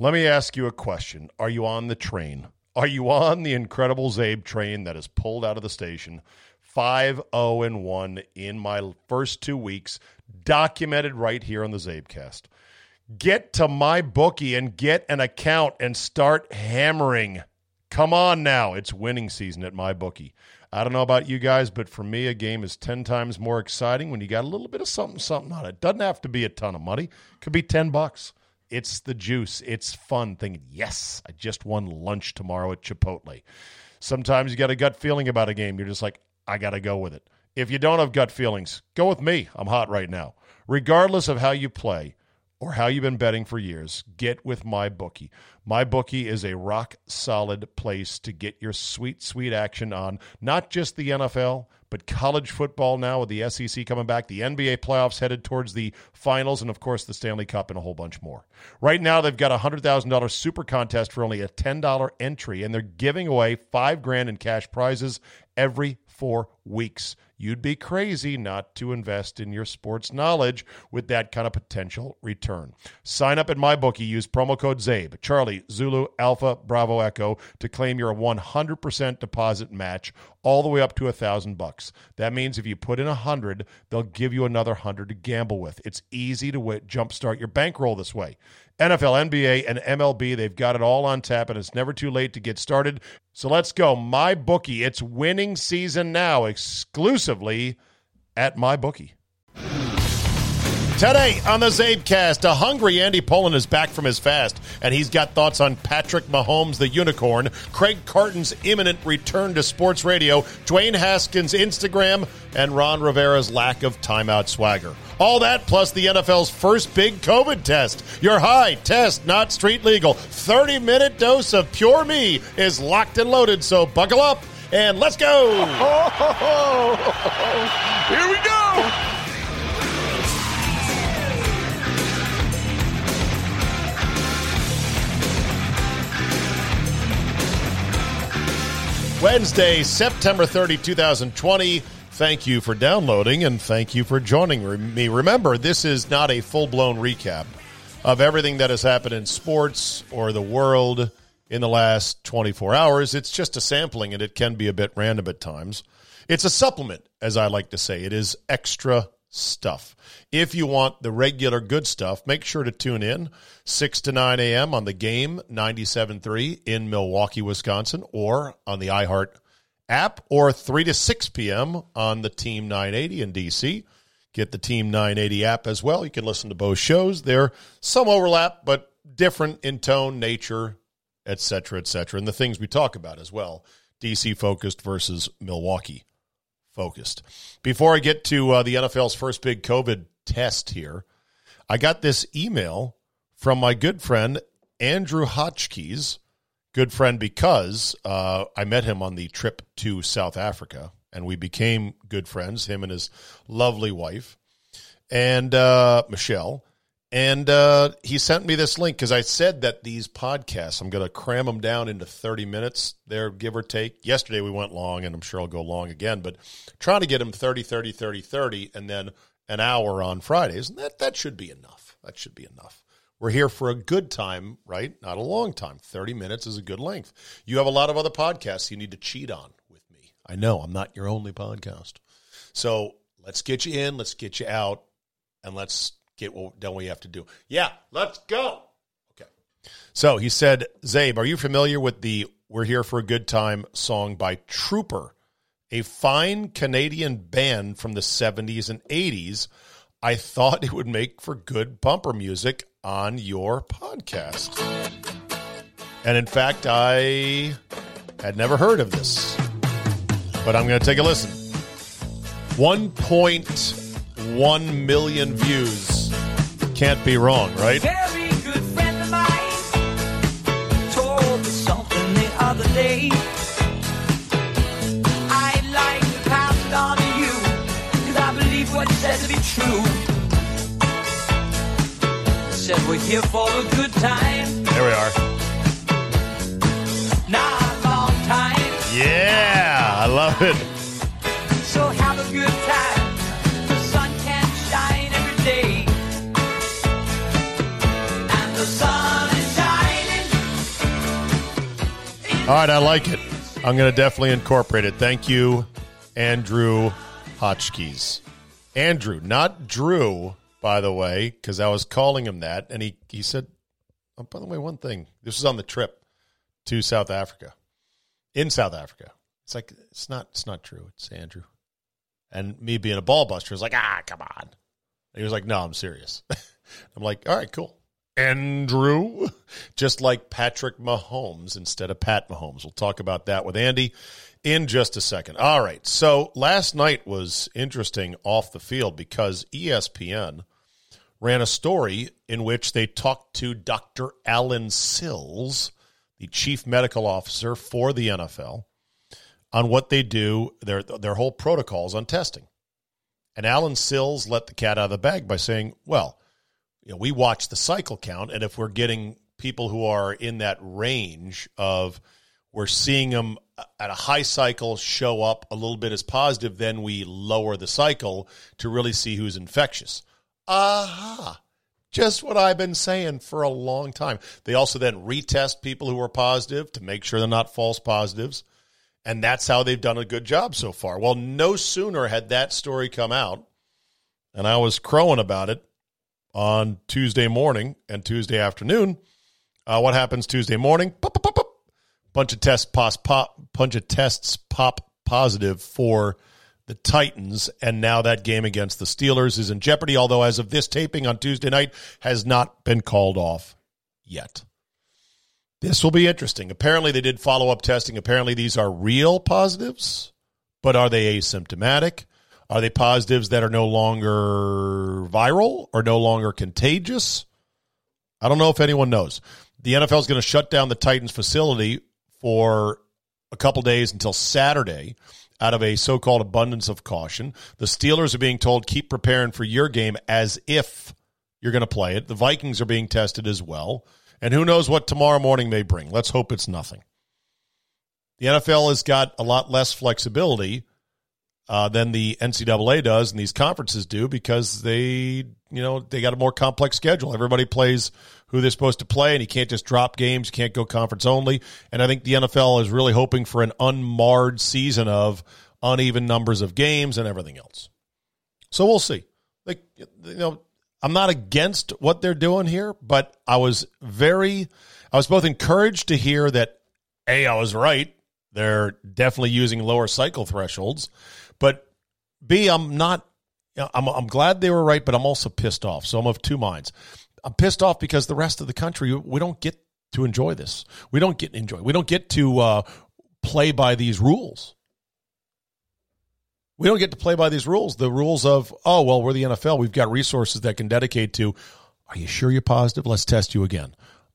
Let me ask you a question. Are you on the train? Are you on the incredible Zabe train that has pulled out of the station? 5 0 and 1 in my first two weeks, documented right here on the Zabecast. Get to my bookie and get an account and start hammering. Come on now. It's winning season at my bookie. I don't know about you guys, but for me, a game is 10 times more exciting when you got a little bit of something, something on it. Doesn't have to be a ton of money, could be 10 bucks. It's the juice. It's fun thinking, yes, I just won lunch tomorrow at Chipotle. Sometimes you got a gut feeling about a game. You're just like, I got to go with it. If you don't have gut feelings, go with me. I'm hot right now. Regardless of how you play, or how you've been betting for years, get with my bookie. My bookie is a rock solid place to get your sweet, sweet action on not just the NFL, but college football now with the SEC coming back, the NBA playoffs headed towards the finals, and of course the Stanley Cup and a whole bunch more. Right now, they've got a $100,000 super contest for only a $10 entry, and they're giving away five grand in cash prizes every four weeks. You'd be crazy not to invest in your sports knowledge with that kind of potential return. Sign up at MyBookie. Use promo code ZABE, Charlie, Zulu, Alpha, Bravo, Echo to claim your 100% deposit match all the way up to a thousand bucks. That means if you put in a hundred, they'll give you another hundred to gamble with. It's easy to w- jumpstart your bankroll this way. NFL, NBA, and MLB, they've got it all on tap, and it's never too late to get started. So let's go. My bookie. It's winning season now, exclusively at my bookie. Today on the Zabecast, a hungry Andy Pollin is back from his fast, and he's got thoughts on Patrick Mahomes, the unicorn, Craig Carton's imminent return to sports radio, Dwayne Haskins' Instagram, and Ron Rivera's lack of timeout swagger. All that plus the NFL's first big COVID test. Your high test, not street legal. 30 minute dose of pure me is locked and loaded, so buckle up and let's go. Here we go. Wednesday, September 30, 2020. Thank you for downloading and thank you for joining me. Remember, this is not a full blown recap of everything that has happened in sports or the world in the last 24 hours. It's just a sampling and it can be a bit random at times. It's a supplement, as I like to say. It is extra stuff. If you want the regular good stuff, make sure to tune in 6 to 9 a.m. on the game 97.3 in Milwaukee, Wisconsin, or on the iHeart app, or 3 to 6 p.m. on the Team 980 in DC. Get the Team 980 app as well. You can listen to both shows. There some overlap, but different in tone, nature, etc., etc., and the things we talk about as well. DC focused versus Milwaukee focused. Before I get to uh, the NFL's first big COVID test here, I got this email from my good friend Andrew Hotchkiss. Good friend because uh, I met him on the trip to South Africa, and we became good friends. Him and his lovely wife, and uh, Michelle. And uh, he sent me this link because I said that these podcasts, I'm going to cram them down into 30 minutes there, give or take. Yesterday we went long, and I'm sure I'll go long again, but trying to get them 30, 30, 30, 30, and then an hour on Fridays. And that, that should be enough. That should be enough. We're here for a good time, right? Not a long time. 30 minutes is a good length. You have a lot of other podcasts you need to cheat on with me. I know I'm not your only podcast. So let's get you in, let's get you out, and let's get what done we have to do. Yeah, let's go. Okay. So he said, Zabe, are you familiar with the We're Here for a Good Time song by Trooper, a fine Canadian band from the 70s and 80s? I thought it would make for good bumper music on your podcast. And in fact, I had never heard of this, but I'm going to take a listen. 1.1 million views. Can't be wrong, right? Very good friend of mine told me something the other day. I'd like to pass it on to you, cause I believe what he said to be true. Said we're here for a good time, There we are. not a long time. Yeah, I love it. All right, I like it. I'm going to definitely incorporate it. Thank you, Andrew Hotchkiss. Andrew, not Drew, by the way, because I was calling him that, and he he said, oh, by the way, one thing. This was on the trip to South Africa, in South Africa. It's like it's not it's not true. It's Andrew, and me being a ball buster is like ah come on. he was like, no, I'm serious. I'm like, all right, cool. Andrew, just like Patrick Mahomes instead of Pat Mahomes. We'll talk about that with Andy in just a second. All right. So last night was interesting off the field because ESPN ran a story in which they talked to Dr. Allen Sills, the chief medical officer for the NFL, on what they do, their their whole protocols on testing. And Allen Sills let the cat out of the bag by saying, "Well, you know, we watch the cycle count, and if we're getting people who are in that range of we're seeing them at a high cycle show up a little bit as positive, then we lower the cycle to really see who's infectious. Aha. Just what I've been saying for a long time. They also then retest people who are positive to make sure they're not false positives. And that's how they've done a good job so far. Well, no sooner had that story come out, and I was crowing about it on Tuesday morning and Tuesday afternoon. Uh, what happens Tuesday morning? Pop, pop, pop, pop. Bunch of tests pop, pop, bunch of tests pop positive for the Titans, and now that game against the Steelers is in jeopardy. Although, as of this taping on Tuesday night, has not been called off yet. This will be interesting. Apparently, they did follow up testing. Apparently, these are real positives, but are they asymptomatic? Are they positives that are no longer viral or no longer contagious? I don't know if anyone knows. The NFL is going to shut down the Titans facility for a couple days until Saturday out of a so called abundance of caution. The Steelers are being told keep preparing for your game as if you're going to play it. The Vikings are being tested as well. And who knows what tomorrow morning may bring. Let's hope it's nothing. The NFL has got a lot less flexibility uh, than the NCAA does and these conferences do because they, you know, they got a more complex schedule. Everybody plays who they're supposed to play, and you can't just drop games. You can't go conference only. And I think the NFL is really hoping for an unmarred season of uneven numbers of games and everything else. So we'll see. Like, you know, I'm not against what they're doing here, but I was very, I was both encouraged to hear that, A, I was right. They're definitely using lower cycle thresholds. But B, I'm not, I'm, I'm glad they were right, but I'm also pissed off. So I'm of two minds. I'm pissed off because the rest of the country, we don't get to enjoy this. We don't get to enjoy. We don't get to uh, play by these rules. We don't get to play by these rules. The rules of, oh, well, we're the NFL. We've got resources that can dedicate to, are you sure you're positive? Let's test you again.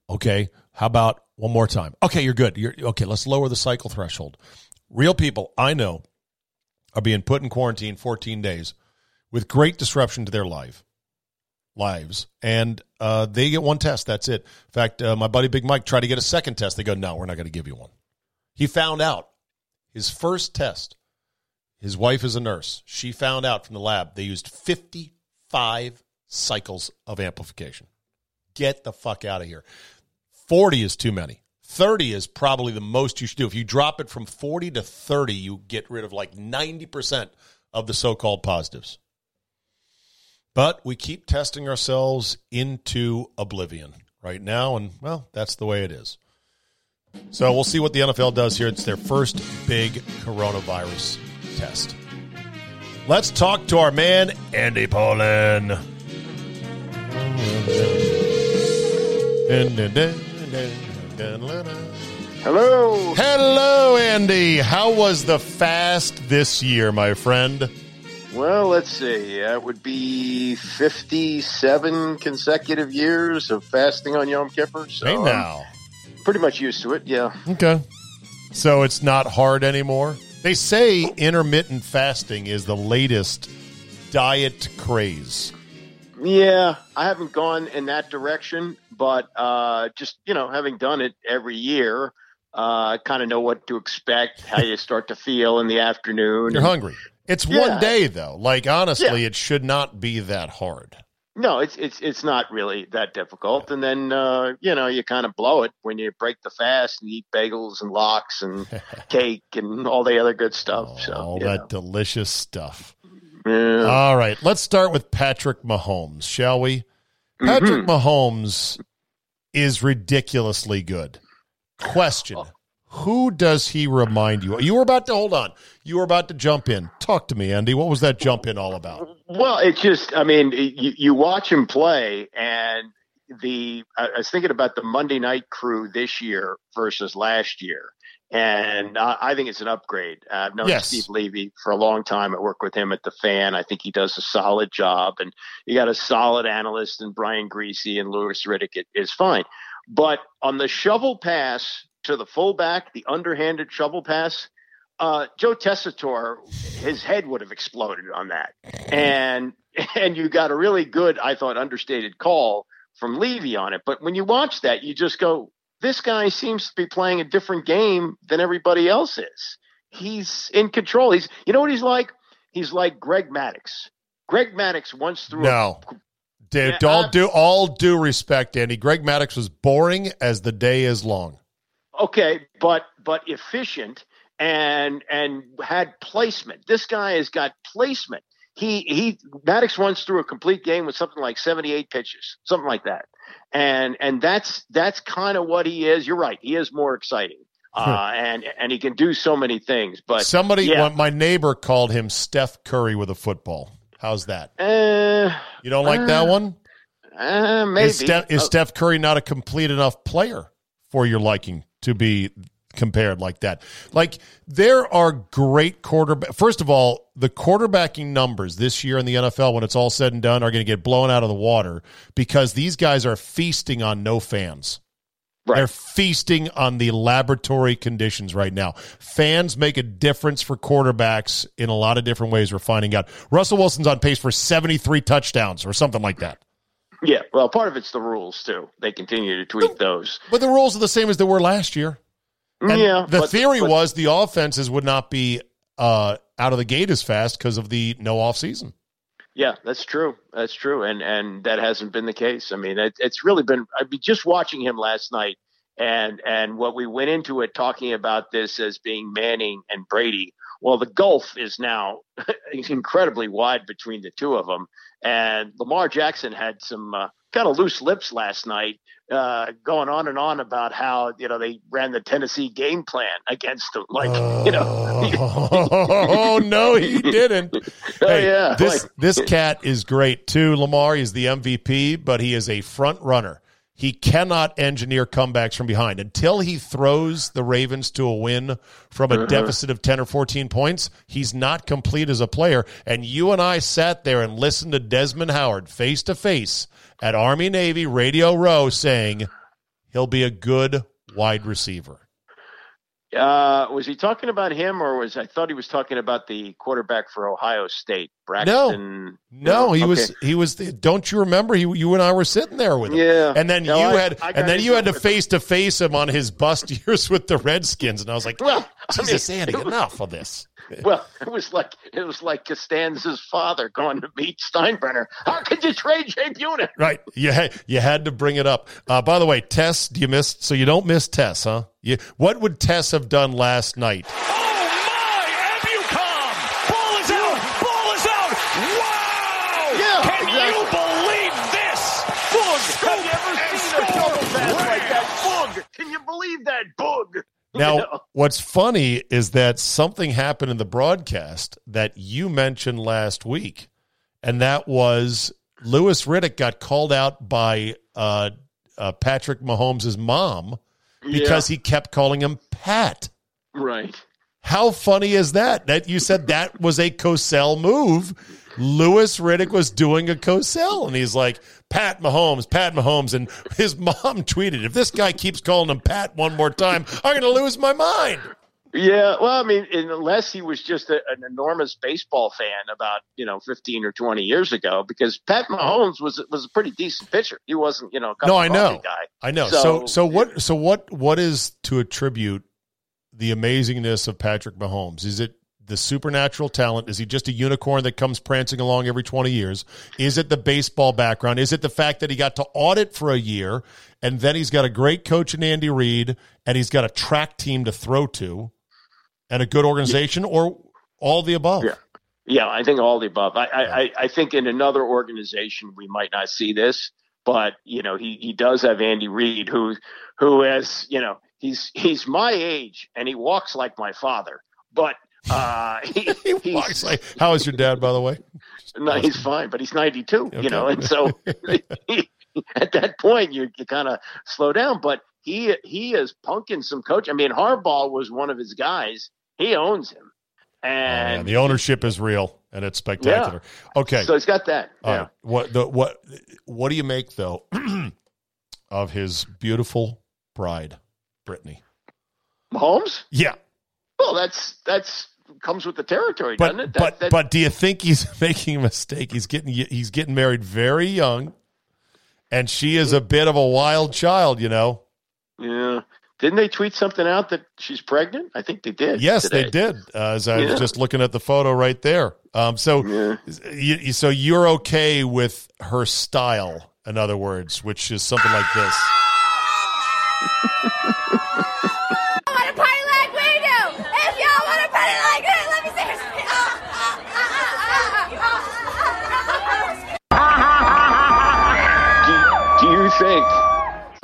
Okay. How about one more time? Okay, you're good. You're okay. Let's lower the cycle threshold. Real people I know are being put in quarantine 14 days with great disruption to their life lives. And uh, they get one test that's it. In fact uh, my buddy big mike tried to get a second test. They go no we're not going to give you one. He found out his first test his wife is a nurse. She found out from the lab they used 55 cycles of amplification. Get the fuck out of here. 40 is too many 30 is probably the most you should do if you drop it from 40 to 30 you get rid of like 90% of the so-called positives but we keep testing ourselves into oblivion right now, and well, that's the way it is. So we'll see what the NFL does here. It's their first big coronavirus test. Let's talk to our man, Andy Pollin. Hello. Hello, Andy. How was the fast this year, my friend? Well, let's see. Uh, that would be 57 consecutive years of fasting on Yom Kippur. So Hey I'm pretty much used to it. Yeah. Okay. So it's not hard anymore. They say intermittent fasting is the latest diet craze. Yeah. I haven't gone in that direction, but uh, just, you know, having done it every year, uh, kind of know what to expect, how you start to feel in the afternoon. You're hungry. It's Yeah. one day though. Like honestly, Yeah. it should not be that hard. No, it's it's it's not really that difficult. And then uh, you know you kind of blow it when you break the fast and eat bagels and lox and cake and all the other good stuff. so all that know. delicious stuff. Yeah. All right, let's start with Patrick Mahomes, shall we? Patrick Mm-hmm. Mahomes is ridiculously good. Question Who does he remind you? You were about to hold on. You were about to jump in. Talk to me, Andy. What was that jump in all about? Well, it's just, I mean, you, you watch him play, and the I was thinking about the Monday night crew this year versus last year, and I, I think it's an upgrade. I've known Yes. Steve Levy for a long time. I work with him at the Fan. I think he does a solid job, and you got a solid analyst in Brian Griese and Louis Riddick. It is fine, but on the shovel pass to the fullback, the underhanded shovel pass. Uh, Joe Tessitore, his head would have exploded on that and and you got a really good, I thought, understated call from Levy on it. But when you watch that, you just go, this guy seems to be playing a different game than everybody else is. He's in control. He's, you know what he's like? He's like Greg Maddux. Greg Maddux once threw. a- No. Dude, Yeah, all I'm- due all due respect, Andy. Greg Maddux was boring as the day is long. okay, but but efficient and and had placement. This guy has got placement. He he Maddox once threw a complete game with something like 78 pitches, something like that. And and that's that's kind of what he is. You're right. He is more exciting. Uh, and and he can do so many things, but Somebody, yeah. my neighbor called him Steph Curry with a football. How's that? uh, You don't like that Uh, one? uh, maybe Is, Steph, is Uh, Steph Curry not a complete enough player for your liking to be compared like that? Like there are great quarterback. First of all, the quarterbacking numbers this year in the NFL, when it's all said and done, are going to get blown out of the water because these guys are feasting on no fans. Right. They're feasting on the laboratory conditions right now. Fans make a difference for quarterbacks in a lot of different ways. We're finding out. Russell Wilson's on pace for 73 touchdowns or something like that. yeah. Well, part of it's the rules too. They continue to tweak those. But the rules are the same as they were last year. And yeah. The but- theory but- was the offenses would not be uh, out of the gate as fast because of the no off season. Yeah, that's true. That's true, and and that hasn't been the case. I mean, it, it's really been. I mean, just watching him last night, and and what we went into it talking about this as being Manning and Brady. Well, the gulf is now incredibly wide between the two of them, and Lamar Jackson had some uh, kind of loose lips last night, uh, going on and on about how you know they ran the Tennessee game plan against him, like you know. oh no, he didn't. Oh, Hey, yeah, this like- this cat is great too. Lamar is the MVP, but he is a front runner. He cannot engineer comebacks from behind until he throws the Ravens to a win from Uh-huh. a deficit of 10 or 14 points. He's not complete as a player. And you and I sat there and listened to Desmond Howard face to face at Army Navy Radio Row saying he'll be a good wide receiver. Uh, was he talking about him, or was I thought he was talking about the quarterback for Ohio State, Braxton? No, he Okay. was he was. The, don't you remember? He, you and I were sitting there with him. Yeah. and then No, you I- had I and then you had to face to face him on his bust years with the Redskins, and I was like, Well, I mean, Jesus, Andy, was- enough of this. Well, it was like it was like Costanza's father going to meet Steinbrenner. How could you trade Jay Buhner? Right, you had you had to bring it up. Uh, by the way, Tess, do you miss? So you don't miss Tess, huh? You, what would Tess have done last night? Oh my! Abucom! Ball is out! Ball is out! Wow! Yeah, Can you believe this? Bug! Have you ever and seen a score. double pass like Wham! that? Bug! Can you believe that? Bug! You Now, what's funny is that something happened in the broadcast that you mentioned last week, and that was Louis Riddick got called out by uh, uh, Patrick Mahomes' mom because he kept calling him Pat. right. How funny is that? That you said that was a Cosell move. Louis Riddick was doing a Cosell, and he's like, Pat Mahomes, Pat Mahomes. And his mom tweeted, if this guy keeps calling him Pat one more time, I'm going to lose my mind. Yeah, well, I mean, unless he was just a, an enormous baseball fan about you know fifteen or twenty years ago, because Pat Mahomes was was a pretty decent pitcher. He wasn't you know a No, I know. guy. I know. So- So, so what, so what, what is to attribute the amazingness of Patrick Mahomes? Is it the supernatural talent? Is he just a unicorn that comes prancing along every 20 years? Is it the baseball background? Is it the fact that he got to audit for a year and then he's got a great coach in Andy Reid and he's got a track team to throw to and a good organization or all the above? Yeah. Yeah, I think all the above. I, I, I think in another organization we might not see this, but you know he, he does have Andy Reid, who who has you know he's he's my age and he walks like my father, but uh, he, he walks like. How is your dad, by the way? No, he's fine, but he's ninety two. Okay. You know, and so he, at that point you, you kind of slow down. But he he is punking some coach. I mean, Harbaugh was one of his guys. He owns him. And oh, the ownership is real and it's spectacular. Yeah. Okay. So he's got that. Yeah. Right. What the what what do you make though of his beautiful bride, Brittany? Mahomes? Yeah. Well, that's that's comes with the territory, but, doesn't it? That, but that, but do you think he's making a mistake? He's getting he's getting married very young, and she is a bit of a wild child, you know. Yeah. Didn't they tweet something out that she's pregnant? I think they did. Yes, today. they did. Uh, as I yeah. was just looking at the photo right there. Um, so, yeah. you, so you're okay with her style, in other words, which is something like this.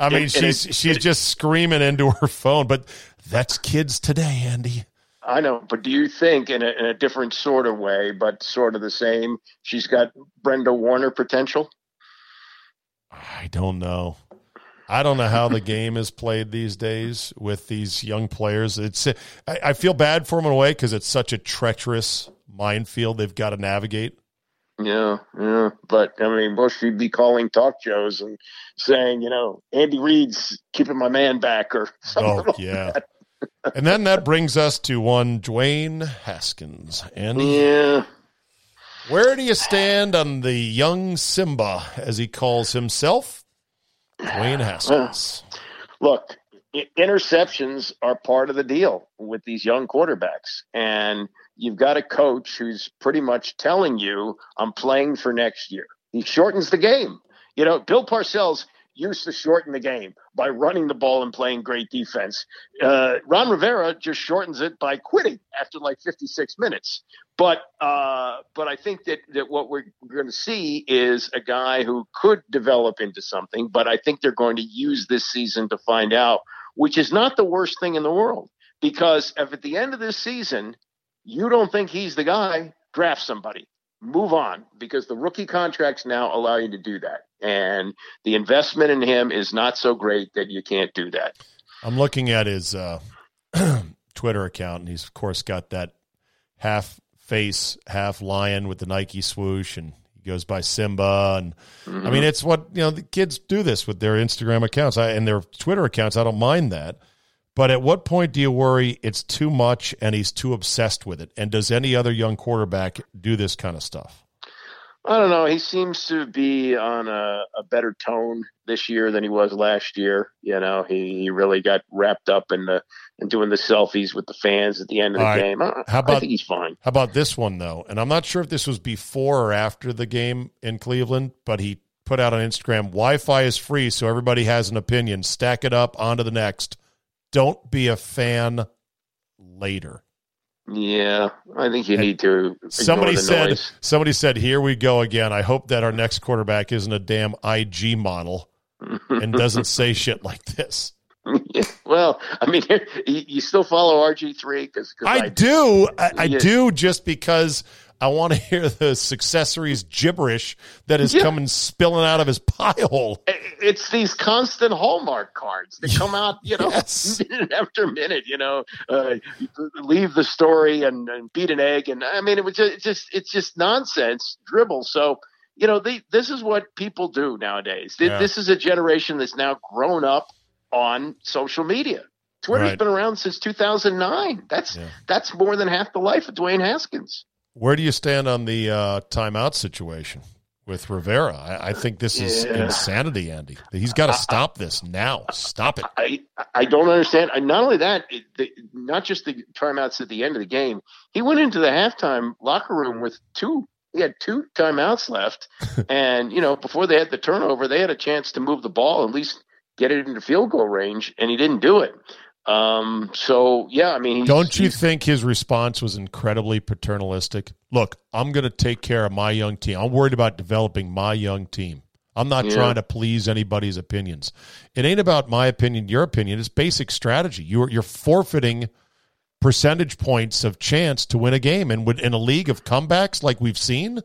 I mean, it, she's it, she's it, just screaming into her phone, but that's kids today, Andy. I know, but do you think in a, in a different sort of way, but sort of the same, she's got Brenda Warner potential? I don't know. I don't know how the game is played these days with these young players. It's I, I feel bad for them in a way because it's such a treacherous minefield they've got to navigate. Yeah, yeah. But I mean, Bush should be calling talk shows and saying, you know, Andy Reid's keeping my man back or something. Oh, like yeah. and then that brings us to one Dwayne Haskins. And yeah. Where do you stand on the young Simba, as he calls himself? Dwayne Haskins. look, interceptions are part of the deal with these young quarterbacks. And you've got a coach who's pretty much telling you, I'm playing for next year. He shortens the game. You know, Bill Parcells used to shorten the game by running the ball and playing great defense. Uh, Ron Rivera just shortens it by quitting after like 56 minutes. But uh, but I think that, that what we're going to see is a guy who could develop into something. But I think they're going to use this season to find out, which is not the worst thing in the world. Because if at the end of this season you don't think he's the guy, draft somebody. Move on because the rookie contracts now allow you to do that. And the investment in him is not so great that you can't do that. I'm looking at his uh, Twitter account, and he's, of course, got that half face, half lion with the Nike swoosh, and he goes by Simba. And mm-hmm. I mean, it's what, you know, the kids do this with their Instagram accounts I, and their Twitter accounts. I don't mind that. But at what point do you worry it's too much and he's too obsessed with it? And does any other young quarterback do this kind of stuff? I don't know. He seems to be on a, a better tone this year than he was last year. You know, he, he really got wrapped up in the in doing the selfies with the fans at the end of the game. I, how about, I think he's fine. How about this one though? And I'm not sure if this was before or after the game in Cleveland, but he put out on Instagram, Wi-Fi is free, so everybody has an opinion. Stack it up onto the next don't be a fan later. Yeah, I think you and need to. Somebody said. Noise. Somebody said, "Here we go again." I hope that our next quarterback isn't a damn IG model and doesn't say shit like this. well, I mean, you still follow RG three because I, I, do. I, I do just because I want to hear the successories gibberish that is yeah. coming spilling out of his pile. It's these constant Hallmark cards that come out, you know, yes. minute after minute. You know, uh, leave the story and, and, beat an egg, and I mean, it was just, it's just it's just nonsense dribble. So you know, they, this is what people do nowadays. Yeah. This is a generation that's now grown up on social media. Twitter's right. been around since 2009. That's yeah. that's more than half the life of Dwayne Haskins. Where do you stand on the uh, timeout situation? with Rivera. I, I think this is Yeah. insanity, Andy. He's got to stop this now. Stop it. I I don't understand. Not only that, it, the, not just the timeouts at the end of the game. He went into the halftime locker room with two. He had two timeouts left, and you know before they had the turnover, they had a chance to move the ball at least get it into field goal range, and he didn't do it. Um. So yeah, I mean, Don't you think his response was incredibly paternalistic? Look, I'm going to take care of my young team. I'm worried about developing my young team. I'm not Yeah. trying to please anybody's opinions. It ain't about my opinion, your opinion. It's basic strategy. You're you're forfeiting percentage points of chance to win a game, and would- in a league of comebacks like we've seen,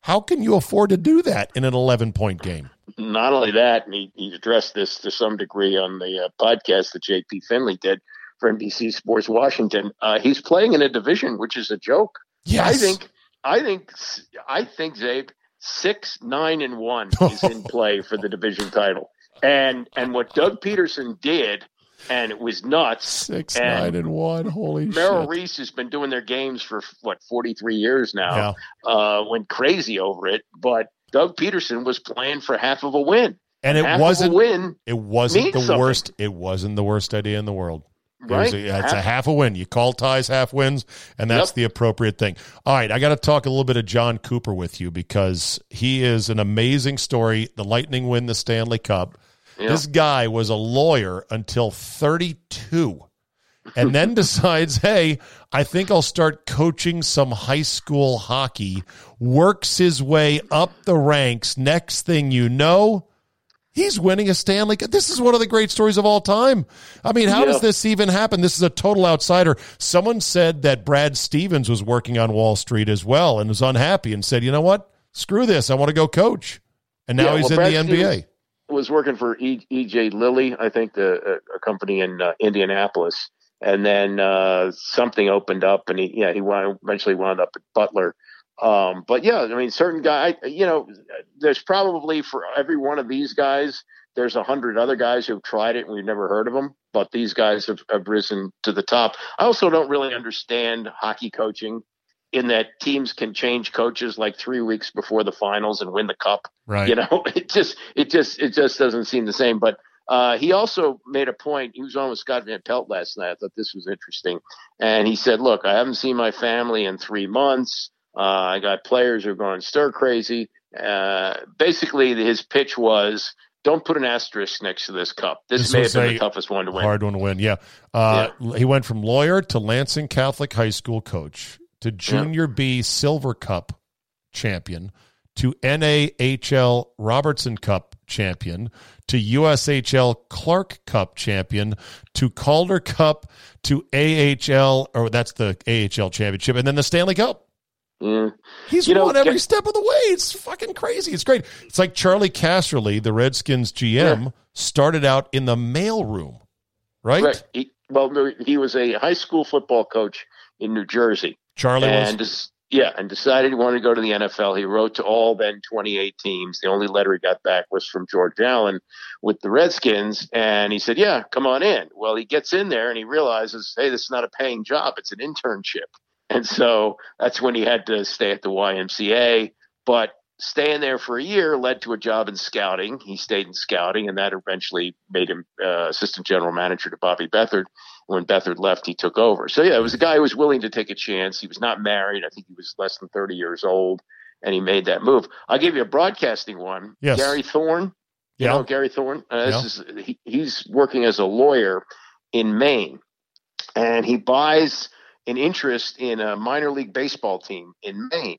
how can you afford to do that in an 11 point game? Not only that, and he, he addressed this to some degree on the uh, podcast that JP Finlay did for NBC Sports Washington. Uh, he's playing in a division which is a joke. Yes, I think, I think, I think, Zabe, six, nine, and one is in play for the division title. And and what Doug Pederson did, and it was nuts. six, and nine, and one. Holy Merrill shit! Reese has been doing their games for what forty three years now. Yeah, Uh, went crazy over it, but Doug Pederson was playing for half of a win. and it half wasn't. a win, It wasn't the something. worst. It wasn't the worst idea in the world. Right? a- it's a half a win. You call ties half wins, and that's Yep. the appropriate thing. All right, I got to talk a little bit of Jon Cooper with you because he is an amazing story. The Lightning win the Stanley Cup. Yeah. This guy was a lawyer until 32 and then decides, hey, I think I'll start coaching some high school hockey. Works his way up the ranks. Next thing you know, he's winning a Stanley Cup. This is one of the great stories of all time. I mean, how Yeah. does this even happen? This is a total outsider. Someone said that Brad Stevens was working on Wall Street as well and was unhappy and said, you know what? Screw this. I want to go coach. And now Yeah, he's well, in Brad the NBA. Stevens- was working for e, Eli Lilly, I think, the a, a company in uh, Indianapolis, and then uh, something opened up, and he yeah he wound, eventually wound up at Butler. Um, but yeah, I mean, certain guy, you know, there's probably for every one of these guys, there's a hundred other guys who've tried it and we've never heard of them, but these guys have, have risen to the top. I also don't really understand hockey coaching in that teams can change coaches like three weeks before the finals and win the cup Right. you know it just it just it just doesn't seem the same but uh, he also made a point he was on with scott van pelt last night i thought this was interesting and he said look i haven't seen my family in three months. Uh, i got players who are going stir crazy. Uh, basically his pitch was don't put an asterisk next to this cup. This, This may have been the toughest one to win. Hard one to win. Yeah. Uh, He went from lawyer to Lansing Catholic High School coach to Junior B Silver Cup champion to NAHL Robertson Cup champion to USHL Clark Cup champion to Calder Cup to AHL or that's the AHL championship and then the Stanley Cup. Mm. He's You know, won every Ke- step of the way. It's fucking crazy. It's great. It's like Charley Casserly, the Redskins GM, started out in the mailroom, right? Right. He, well he was a high school football coach in new jersey Charlie and was. Yeah, and decided he wanted to go to the NFL. He wrote to all then 28 teams. The only letter he got back was from George Allen with the Redskins, and he said, "Yeah, come on in." Well, he gets in there and he realizes, "Hey, this is not a paying job; it's an internship." And so that's when he had to stay at the YMCA. But staying there for a year led to a job in scouting. He stayed in scouting, and that eventually made him uh, assistant general manager to Bobby Beathard. When Beathard left, he took over. So yeah, it was a guy who was willing to take a chance. He was not married. I think he was less than 30 years old, and he made that move. I'll give you a broadcasting one. Yes. Gary Thorne. You Yeah. know Gary Thorne. Uh, Yeah. this is he, he's working as a lawyer in Maine, and he buys an interest in a minor league baseball team in Maine.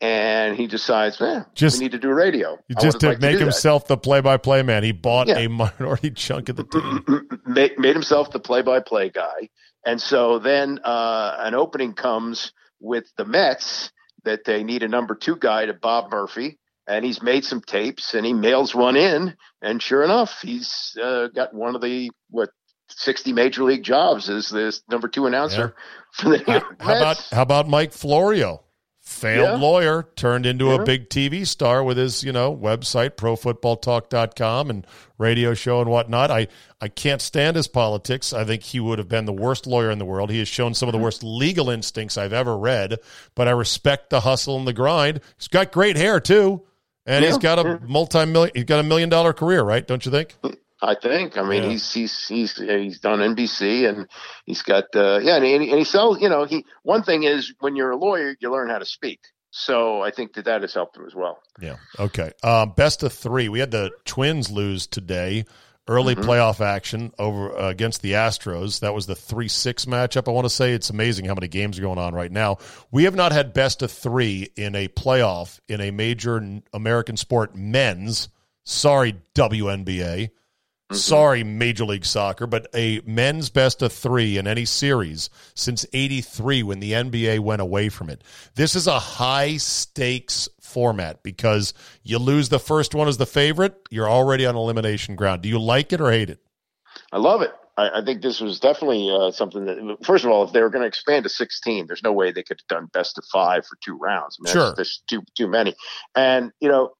And he decides, man, Just- we need to do radio. Just to like make that." himself the play-by-play man, he bought Yeah. a minority chunk of the team. made, made himself the play-by-play guy, and so then uh, an opening comes with the Mets that they need a number two guy to Bob Murphy, and he's made some tapes and he mails one in, and sure enough, he's uh, got one of the what sixty major league jobs as this number two announcer for the How, how about how about Mike Florio? Failed Yeah. lawyer turned into a mm-hmm. big TV star with his, you know, website profootballtalk.com and radio show and whatnot. I I can't stand his politics. I think he would have been the worst lawyer in the world. He has shown some of the mm-hmm. worst legal instincts I've ever read, but I respect the hustle and the grind. He's got great hair too. And he's got a mm-hmm. multi-million. He's got a million dollar career, right? Don't you think? I think. I mean, Yeah. he's he's he's he's done NBC and he's got uh, yeah, and he, and he sells. You know, he one thing is when you're a lawyer, you learn how to speak. So I think that that has helped him as well. Yeah. Okay. Um, best of three. We had the Twins lose today. Early Mhm. playoff action over uh, against the Astros. That was the three six matchup. I want to say it's amazing how many games are going on right now. We have not had best of three in a playoff in a major American sport. Men's. Sorry, WNBA. Sorry, Major League Soccer, but a men's best of three in any series since 83 when the NBA went away from it. This is a high stakes format because you lose the first one as the favorite, you're already on elimination ground. Do you like it or hate it? I love it. I, I think this was definitely uh, something that. First of all, if they were going to expand to 16, there's no way they could have done best of five for two rounds. I mean, Sure. that's too too many. And you know,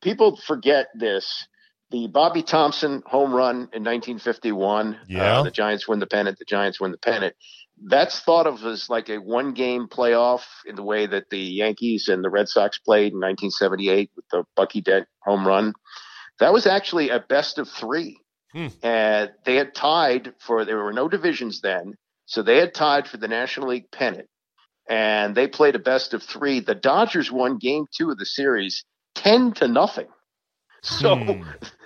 people forget this. The Bobby Thomson home run in 1951. Yeah. Uh, the Giants win the pennant. The Giants win the pennant. That's thought of as like a one game playoff in the way that the Yankees and the Red Sox played in 1978 with the Bucky Dent home run. That was actually a best of three. Hmm. And they had tied for, there were no divisions then. So they had tied for the National League pennant. And they played a best of three. The Dodgers won game two of the series 10 to nothing. So Hmm.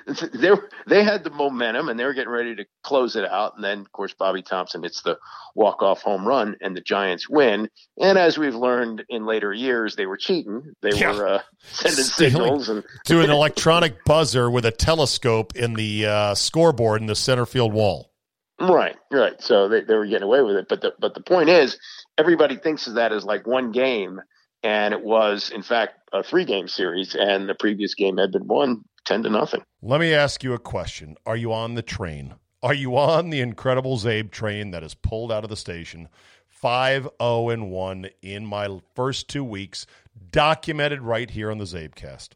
they they had the momentum and they were getting ready to close it out. And then, of course, Bobby Thomson hits the walk off home run and the Giants win. And as we've learned in later years, they were cheating. They Yeah. were uh, sending Stealing. signals and to an electronic buzzer with a telescope in the uh, scoreboard in the center field wall. Right, right. So they, they were getting away with it. But the but the point is, everybody thinks of that as like one game, and it was in fact a three game series, and the previous game had been won ten to nothing. Let me ask you a question. Are you on the train? Are you on the incredible Zabe train that is pulled out of the station? 5 0 and 1 in my first two weeks, documented right here on the Zabecast.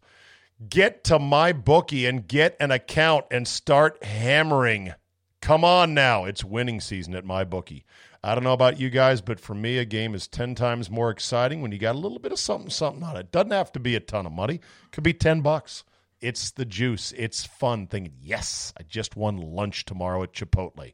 Get to my bookie and get an account and start hammering. Come on now. It's winning season at my bookie. I don't know about you guys, but for me, a game is 10 times more exciting when you got a little bit of something, something on it. Doesn't have to be a ton of money, could be 10 bucks. It's the juice. It's fun thinking, yes, I just won lunch tomorrow at Chipotle.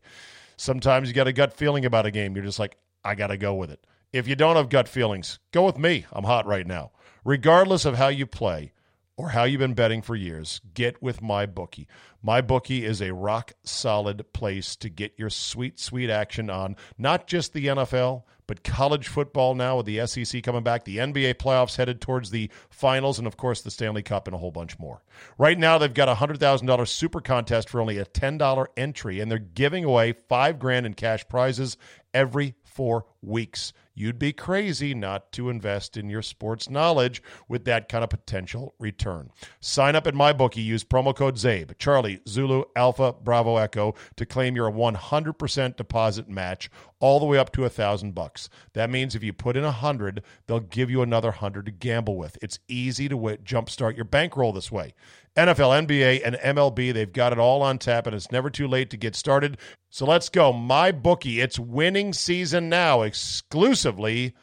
Sometimes you got a gut feeling about a game. You're just like, I got to go with it. If you don't have gut feelings, go with me. I'm hot right now. Regardless of how you play or how you've been betting for years, get with my bookie. My bookie is a rock solid place to get your sweet, sweet action on not just the NFL, but college football now with the SEC coming back, the NBA playoffs headed towards the finals, and of course the Stanley Cup and a whole bunch more. Right now, they've got a hundred thousand dollars super contest for only a ten dollar entry, and they're giving away five grand in cash prizes every four weeks. You'd be crazy not to invest in your sports knowledge with that kind of potential return. Sign up at MyBookie. Use promo code ZABE, Charlie, Zulu, Alpha, Bravo, Echo to claim your 100% deposit match all the way up to a thousand bucks. That means if you put in a hundred, they'll give you another hundred to gamble with. It's easy to w- jumpstart your bankroll this way. NFL, NBA, and MLB, they've got it all on tap, and it's never too late to get started. So let's go. My bookie. It's winning season now, exclusively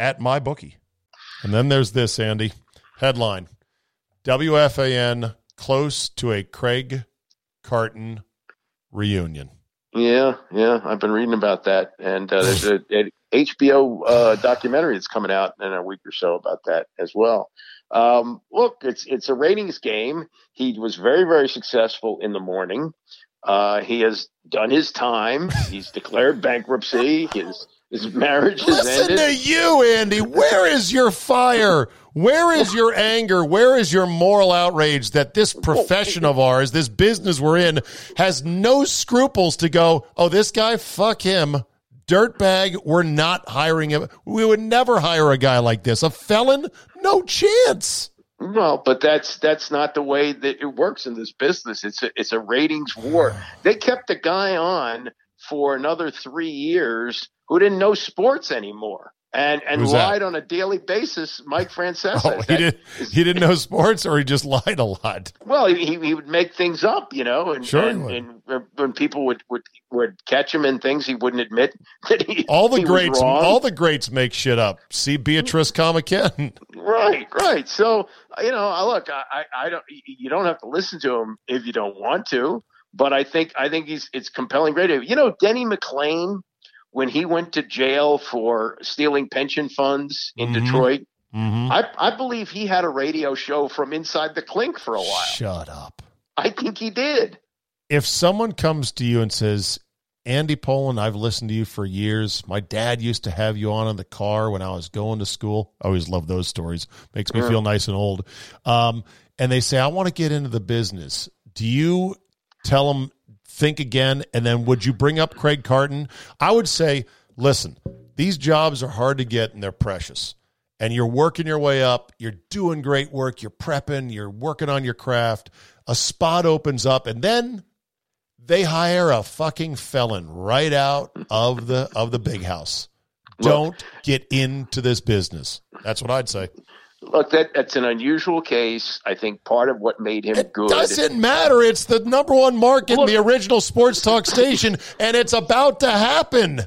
at my bookie. And then there's this, Andy. Headline WFAN close to a Craig Carton reunion. Yeah, yeah, I've been reading about that, and uh, there's a, a HBO uh, documentary that's coming out in a week or so about that as well. Um, look, it's it's a ratings game. He was very very successful in the morning. Uh, he has done his time. He's declared bankruptcy. His his marriage has ended. Listen ended. to you, Andy. Where is your fire? Where is your anger? Where is your moral outrage that this profession of ours, this business we're in, has no scruples to go, oh, this guy, fuck him. Dirtbag, we're not hiring him. We would never hire a guy like this. A felon? No chance. Well, but that's that's not the way that it works in this business. It's a it's a ratings war. They kept the guy on for another three years who didn't know sports anymore and and Who's that? lied on a daily basis. Mike Francesa. Oh, he That- did. He didn't know sports, or he just lied a lot. Well, he, he would make things up, you know, and, Sure and, and when people would, would would catch him in things, he wouldn't admit that he All the he greats, all the greats make shit up. See Beatrice Comican. Right, right. So you know, I look, I, I, don't. You don't have to listen to him if you don't want to, but I think I think he's it's compelling radio. You know, Denny McLain when he went to jail for stealing pension funds in Mhm. Detroit. Mm-hmm. I, I believe he had a radio show from inside the clink for a while. Shut up. I think he did. If someone comes to you and says, Andy Poland, I've listened to you for years. My dad used to have you on in the car when I was going to school. I always love those stories. Makes me Yeah. feel nice and old. Um, and they say, I want to get into the business. Do you tell them, think again? And then would you bring up Craig Carton? I would say, listen, these jobs are hard to get and they're precious. And you're working your way up. You're doing great work. You're prepping. You're working on your craft. A spot opens up, and then they hire a fucking felon right out of the of the big house. Don't get into this business. That's what I'd say. Look, that that's an unusual case. I think part of what made him It good. doesn't matter. It's the number one market in Look- the original sports talk station, and it's about to happen.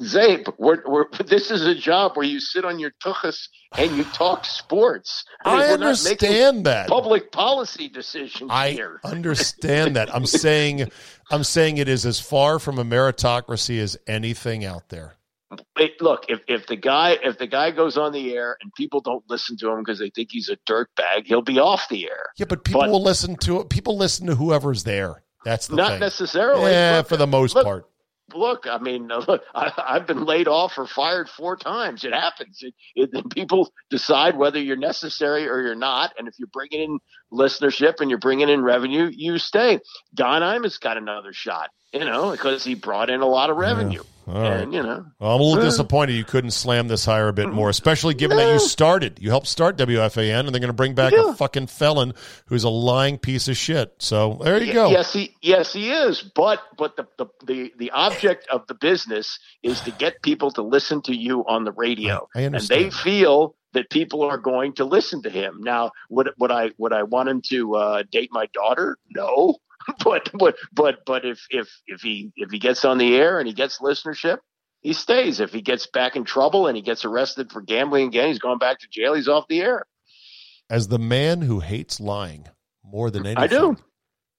Zabe, we're, we're, this is a job where you sit on your tuchus and you talk sports. I, mean, not understand that. Public policy decisions I here. understand that. I'm saying, I'm saying it is as far from a meritocracy as anything out there. Hey, look, if, if the guy if the guy goes on the air and people don't listen to him because they think he's a dirtbag, he'll be off the air. Yeah, but people But- will listen to it. People listen to whoever's there. That's the Not thing. necessarily. Yeah, Look, for the most look, part. look, I mean, look, I, I've been laid off or fired four times. It happens. It, it, people decide whether you're necessary or you're not. And if you're bringing in listenership and you're bringing in revenue, you stay. Don Imus got another shot, you know, because he brought in a lot of revenue. All right. And, you know, Well, I'm a little Uh, disappointed you couldn't slam this hire a bit more, especially given that you started. You helped start WFAN, and they're going to bring back a fucking felon who's a lying piece of shit. So there you go. Yes, he yes he is. But but the, the the the object of the business is to get people to listen to you on the radio, I and understand. they feel that people are going to listen to him. Now, would would I would I want him to uh, date my daughter? No. But but but but if if if he if he gets on the air and he gets listenership, he stays. If he gets back in trouble and he gets arrested for gambling again, he's going back to jail. He's off the air. As the man who hates lying more than anything, I do.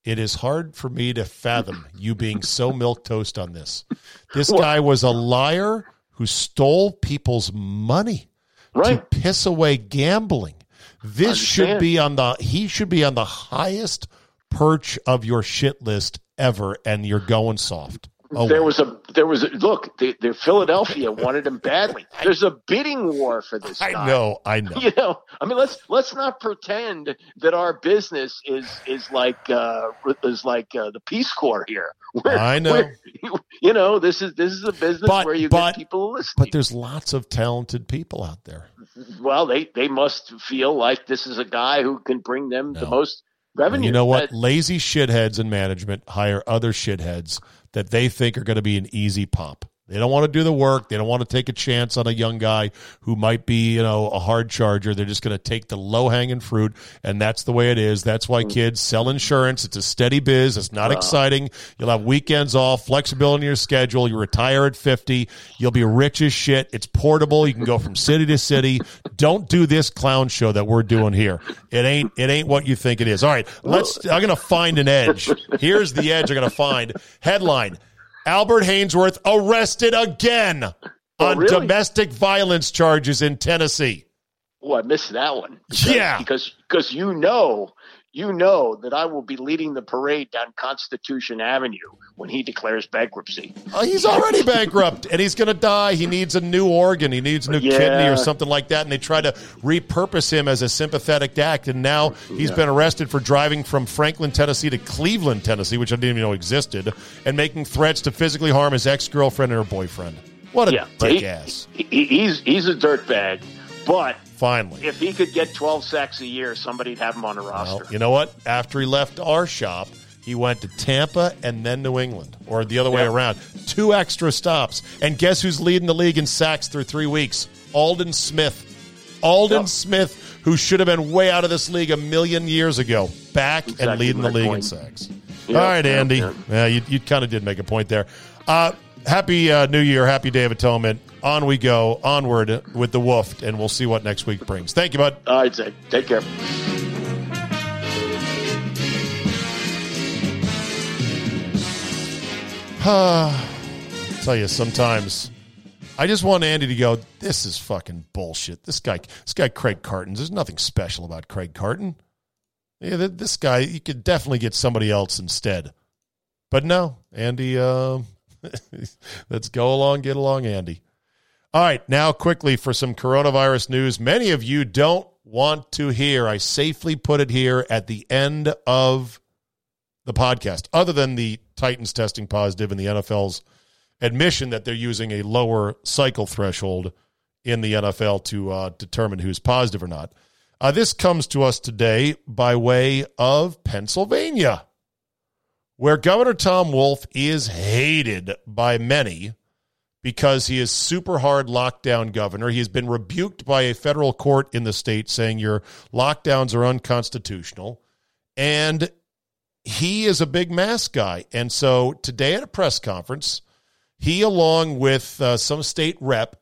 It is hard for me to fathom you being so milk toast on this. This Well- guy was a liar who stole people's money Right. to piss away gambling. This should be on the he should be on the highest perch of your shit list ever, and you're going soft. Oh, there was a there was a look. The, the Philadelphia wanted him badly. There's a bidding war for this. I know, I know. You know, I mean, let's let's not pretend that our business is is like uh, is like uh, the Peace Corps here. We're- I know. You know, this is this is a business But- where you but- get people listening. But there's lots of talented people out there. well, they they must feel like this is a guy who can bring them the most revenue. You know what? Lazy shitheads in management hire other shitheads that they think are going to be an easy pop. They don't want to do the work. They don't want to take a chance on a young guy who might be, you know, a hard charger. They're just going to take the low hanging fruit, and that's the way it is. That's why mm. kids sell insurance. It's a steady biz. It's not exciting. You'll have weekends off, flexibility in your schedule. You retire at fifty. You'll be rich as shit. It's portable. You can go from city to city. Don't do this clown show that we're doing here. It ain't. It ain't what you think it is. All right, let's. I'm going to find an edge. Here's the edge. I'm going to find headline. Albert Haynesworth arrested again oh, on really? domestic violence charges in Tennessee. Oh, I missed that one. Yeah. because because you know you know that I will be leading the parade down Constitution Avenue when he declares bankruptcy. Oh, he's already bankrupt and he's going to die. He needs a new organ. He needs a new Yeah. kidney or something like that. And they try to repurpose him as a sympathetic act. And now he's been arrested for driving from Franklin, Tennessee to Cleveland, Tennessee, which I didn't even know existed, and making threats to physically harm his ex girlfriend and her boyfriend. What a Yeah, dick he- ass. He, he's he's a dirtbag, but Finally. if he could get 12 sacks a year, somebody'd have him on a roster. Well, you know what? After he left our shop, he went to Tampa and then New England, or the other way around. Two extra stops. And guess who's leading the league in sacks through three weeks? Aldon Smith. Aldon Yep. Smith, who should have been way out of this league a million years ago, back and leading the league in sacks. Yeah, All right, Andy. yeah. Yeah, you, you kind of did make a point there. Uh, happy uh, New Year. Happy Day of Atonement. On we go. Onward with the Wolf, and we'll see what next week brings. Thank you, bud. All right, Zach. Take care. tell you, sometimes I just want Andy to go. This is fucking bullshit. This guy, this guy, Craig Carton. There's nothing special about Craig Carton. Yeah, this guy, you could definitely get somebody else instead. But no, Andy. Uh, let's go along, get along, Andy. All right, now quickly for some coronavirus news. Many of you don't want to hear. I safely put it here at the end of the podcast, other than the Titans testing positive and the NFL's admission that they're using a lower cycle threshold in the NFL to uh, determine who's positive or not. Uh, this comes to us today by way of Pennsylvania, where Governor Tom Wolf is hated by many because he is super hard lockdown governor. He has been rebuked by a federal court in the state saying your lockdowns are unconstitutional. And he is a big mask guy. And so today at a press conference, he, along with uh, some state rep,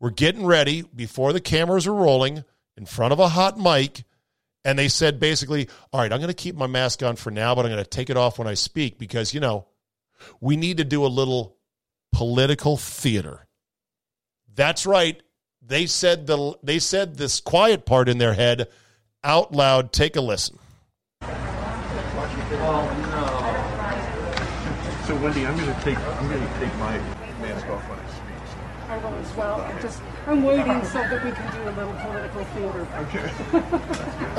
were getting ready before the cameras were rolling in front of a hot mic. And they said basically, all right, I'm going to keep my mask on for now, but I'm going to take it off when I speak because, you know, we need to do a little political theater. That's right. They said the they said this quiet part in their head out loud. Take a listen. So Wendy, I'm going to take I'm going to take my mask off when I speak. I will as well. I'm just, I'm waiting so that we can do a little political theater. Okay.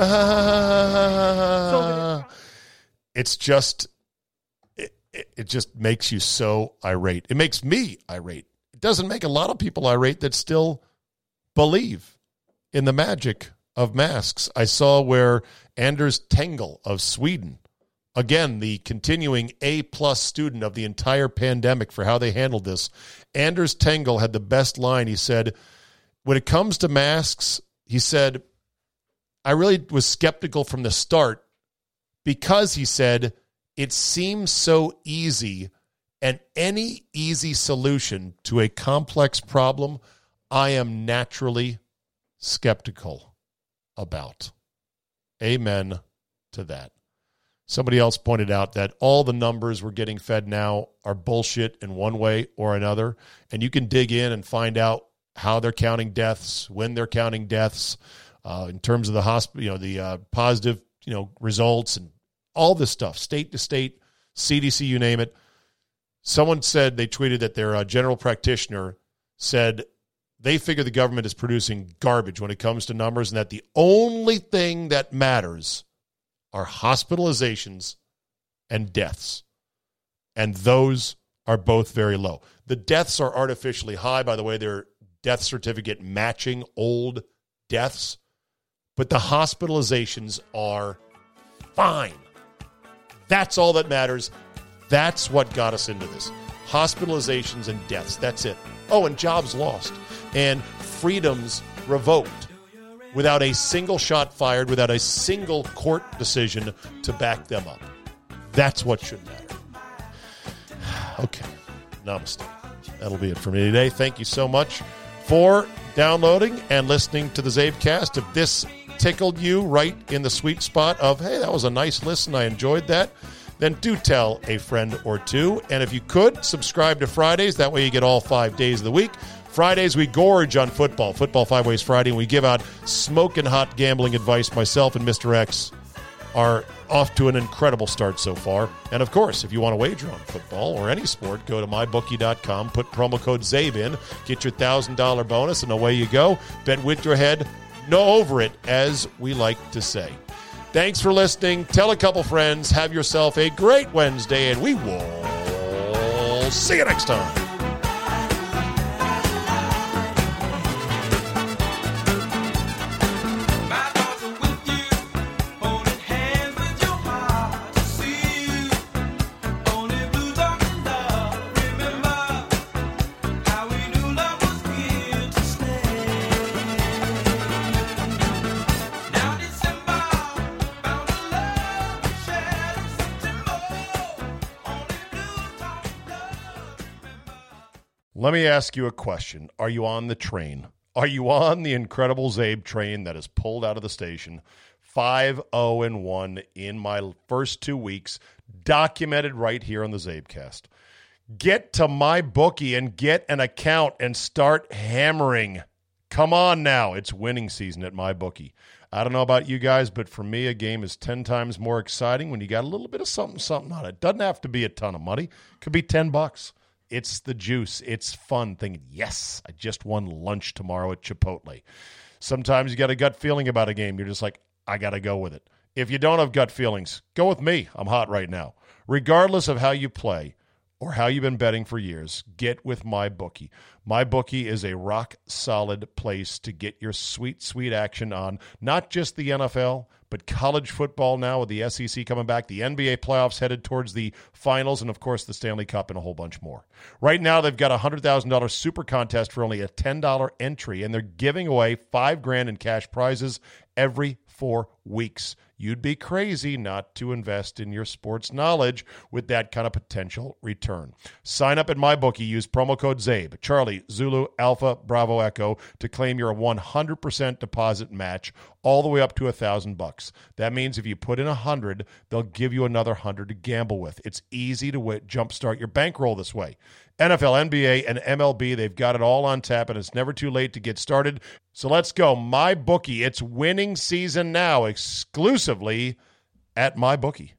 Uh, it's just it, it just makes you so irate. It makes me irate. It doesn't make a lot of people irate that still believe in the magic of masks. I saw where Anders Tegnell of Sweden, again the continuing A plus student of the entire pandemic for how they handled this, Anders Tegnell had the best line. He said, "When it comes to masks, he said." I really was skeptical from the start because he said it seems so easy and any easy solution to a complex problem I am naturally skeptical about. Amen to that. Somebody else pointed out that all the numbers we're getting fed now are bullshit in one way or another. And you can dig in and find out how they're counting deaths, when they're counting deaths, uh, in terms of the hospital, you know, the uh, positive, you know, results and all this stuff, state to state, CDC, you name it. Someone said they tweeted that their uh, general practitioner said they figure the government is producing garbage when it comes to numbers, and that the only thing that matters are hospitalizations and deaths, and those are both very low. The deaths are artificially high, by the way. They're death certificate matching old deaths but the hospitalizations are fine. That's all that matters. That's what got us into this. Hospitalizations and deaths. That's it. Oh, and jobs lost and freedoms revoked without a single shot fired, without a single court decision to back them up. That's what should matter. Okay. Namaste. That'll be it for me today. Thank you so much for downloading and listening to the Zabecast. If this tickled you right in the sweet spot of, hey, that was a nice listen, I enjoyed that, then do tell a friend or two. And if you could, subscribe to Fridays. That way you get all five days of the week. Fridays, we gorge on football, Football Five Ways Friday, and we give out smoking hot gambling advice. Myself and Mr. X are off to an incredible start so far. And of course, if you want to wager on football or any sport, go to mybookie.com, put promo code ZABE in, get your $1,000 bonus, and away you go. Bet with your head, no over it, as we like to say. Thanks for listening. Tell a couple friends. Have yourself a great Wednesday, and we will see you next time. Let me ask you a question. Are you on the train? Are you on the incredible Zabe train that has pulled out of the station? 5 0 and 1 in my first two weeks, documented right here on the Zabecast. Get to my bookie and get an account and start hammering. Come on now. It's winning season at my bookie. I don't know about you guys, but for me, a game is 10 times more exciting when you got a little bit of something, something on it. Doesn't have to be a ton of money, could be 10 bucks. It's the juice. It's fun thinking, yes, I just won lunch tomorrow at Chipotle. Sometimes you got a gut feeling about a game. You're just like, I got to go with it. If you don't have gut feelings, go with me. I'm hot right now. Regardless of how you play or how you've been betting for years, get with my bookie. My bookie is a rock solid place to get your sweet, sweet action on not just the NFL, but college football now with the SEC coming back, the NBA playoffs headed towards the finals, and of course the Stanley Cup and a whole bunch more. Right now, they've got a hundred thousand dollars super contest for only a ten dollar entry, and they're giving away five grand in cash prizes every four weeks. You'd be crazy not to invest in your sports knowledge with that kind of potential return. Sign up at MyBookie. Use promo code ZABE, Charlie, Zulu, Alpha, Bravo, Echo to claim your 100% deposit match all the way up to a thousand bucks. That means if you put in a hundred, they'll give you another hundred to gamble with. It's easy to w- jumpstart your bankroll this way. NFL, NBA, and MLB, they've got it all on tap, and it's never too late to get started. So let's go. My bookie. It's winning season now, exclusively at my bookie.